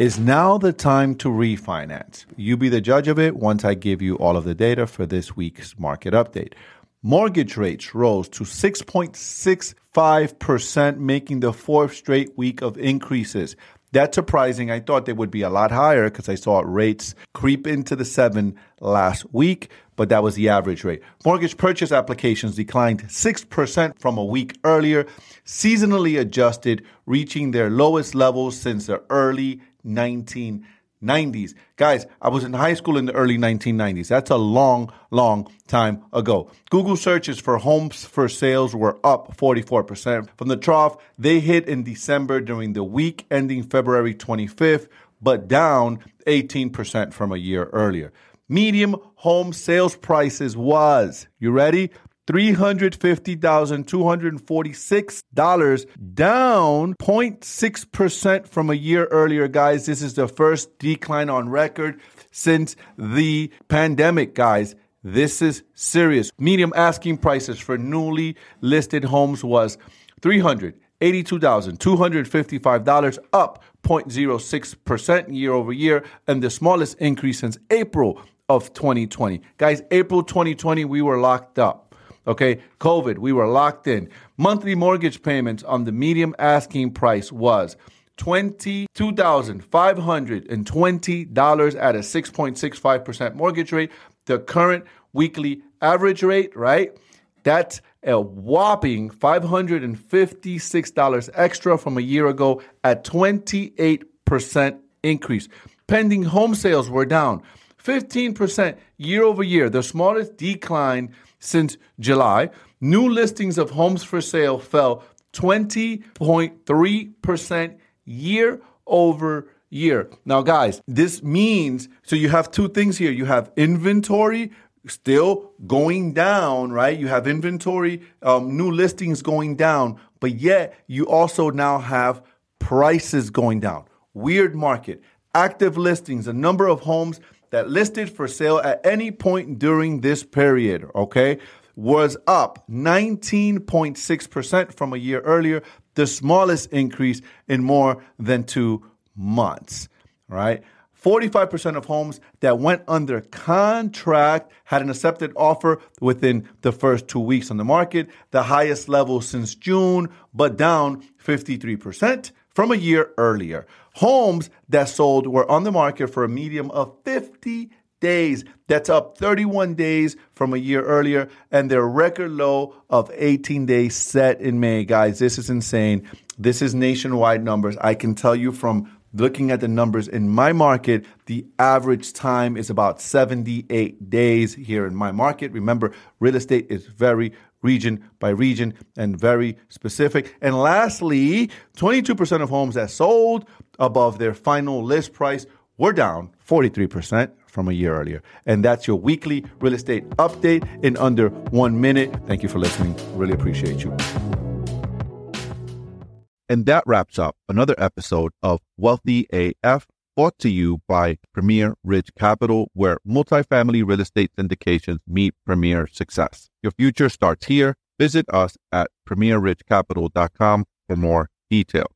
Is now the time to refinance? You be the judge of it once I give you all of the data for this week's market update. Mortgage rates rose to 6.65%, making the fourth straight week of increases. That's surprising. I thought they would be a lot higher because I saw rates creep into the seven last week, but that was the average rate. Mortgage purchase applications declined 6% from a week earlier, seasonally adjusted, reaching their lowest levels since the early 1990s. Guys, I was in high school in the early 1990s. That's a long, long time ago. Google searches for homes for sales were up 44%. From the trough, they hit in December during the week ending February 25th, but down 18% from a year earlier. Medium home sales prices was, you ready? $350,246, down 0.6% from a year earlier, guys. This is the first decline on record since the pandemic, guys. This is serious. Medium asking prices for newly listed homes was $382,255, up 0.06% year over year, and the smallest increase since April of 2020. Guys, April 2020, we were locked up. Okay, COVID, we were locked in. Monthly mortgage payments on the medium asking price was $22,520 at a 6.65% mortgage rate. The current weekly average rate, right? That's a whopping $556 extra from a year ago at 28% increase. Pending home sales were down 15% year over year, the smallest decline since July. New listings of homes for sale fell 20.3% year over year. Now, guys, this means so you have two things here. You have inventory still going down, right? You have inventory, um, new listings going down, but yet you also now have prices going down. Weird market. Active listings, the number of homes that listed for sale at any point during this period, okay, was up 19.6% from a year earlier, the smallest increase in more than two months, right? 45% of homes that went under contract had an accepted offer within the first two weeks on the market, the highest level since June, but down 53% from a year earlier. Homes that sold were on the market for a medium of 50 days. That's up 31 days from a year earlier, and their record low of 18 days set in May. Guys, this is insane. This is nationwide numbers. I can tell you from looking at the numbers in my market, the average time is about 78 days here in my market. Remember, real estate is very region by region and very specific. And lastly, 22% of homes that sold above their final list price were down 43% from a year earlier. And that's your weekly real estate update in under one minute. Thank you for listening. Really appreciate you. And that wraps up another episode of Wealthy AF brought to you by Premier Ridge Capital, where multifamily real estate syndications meet premier success. Your future starts here. Visit us at premierridgecapital.com for more details.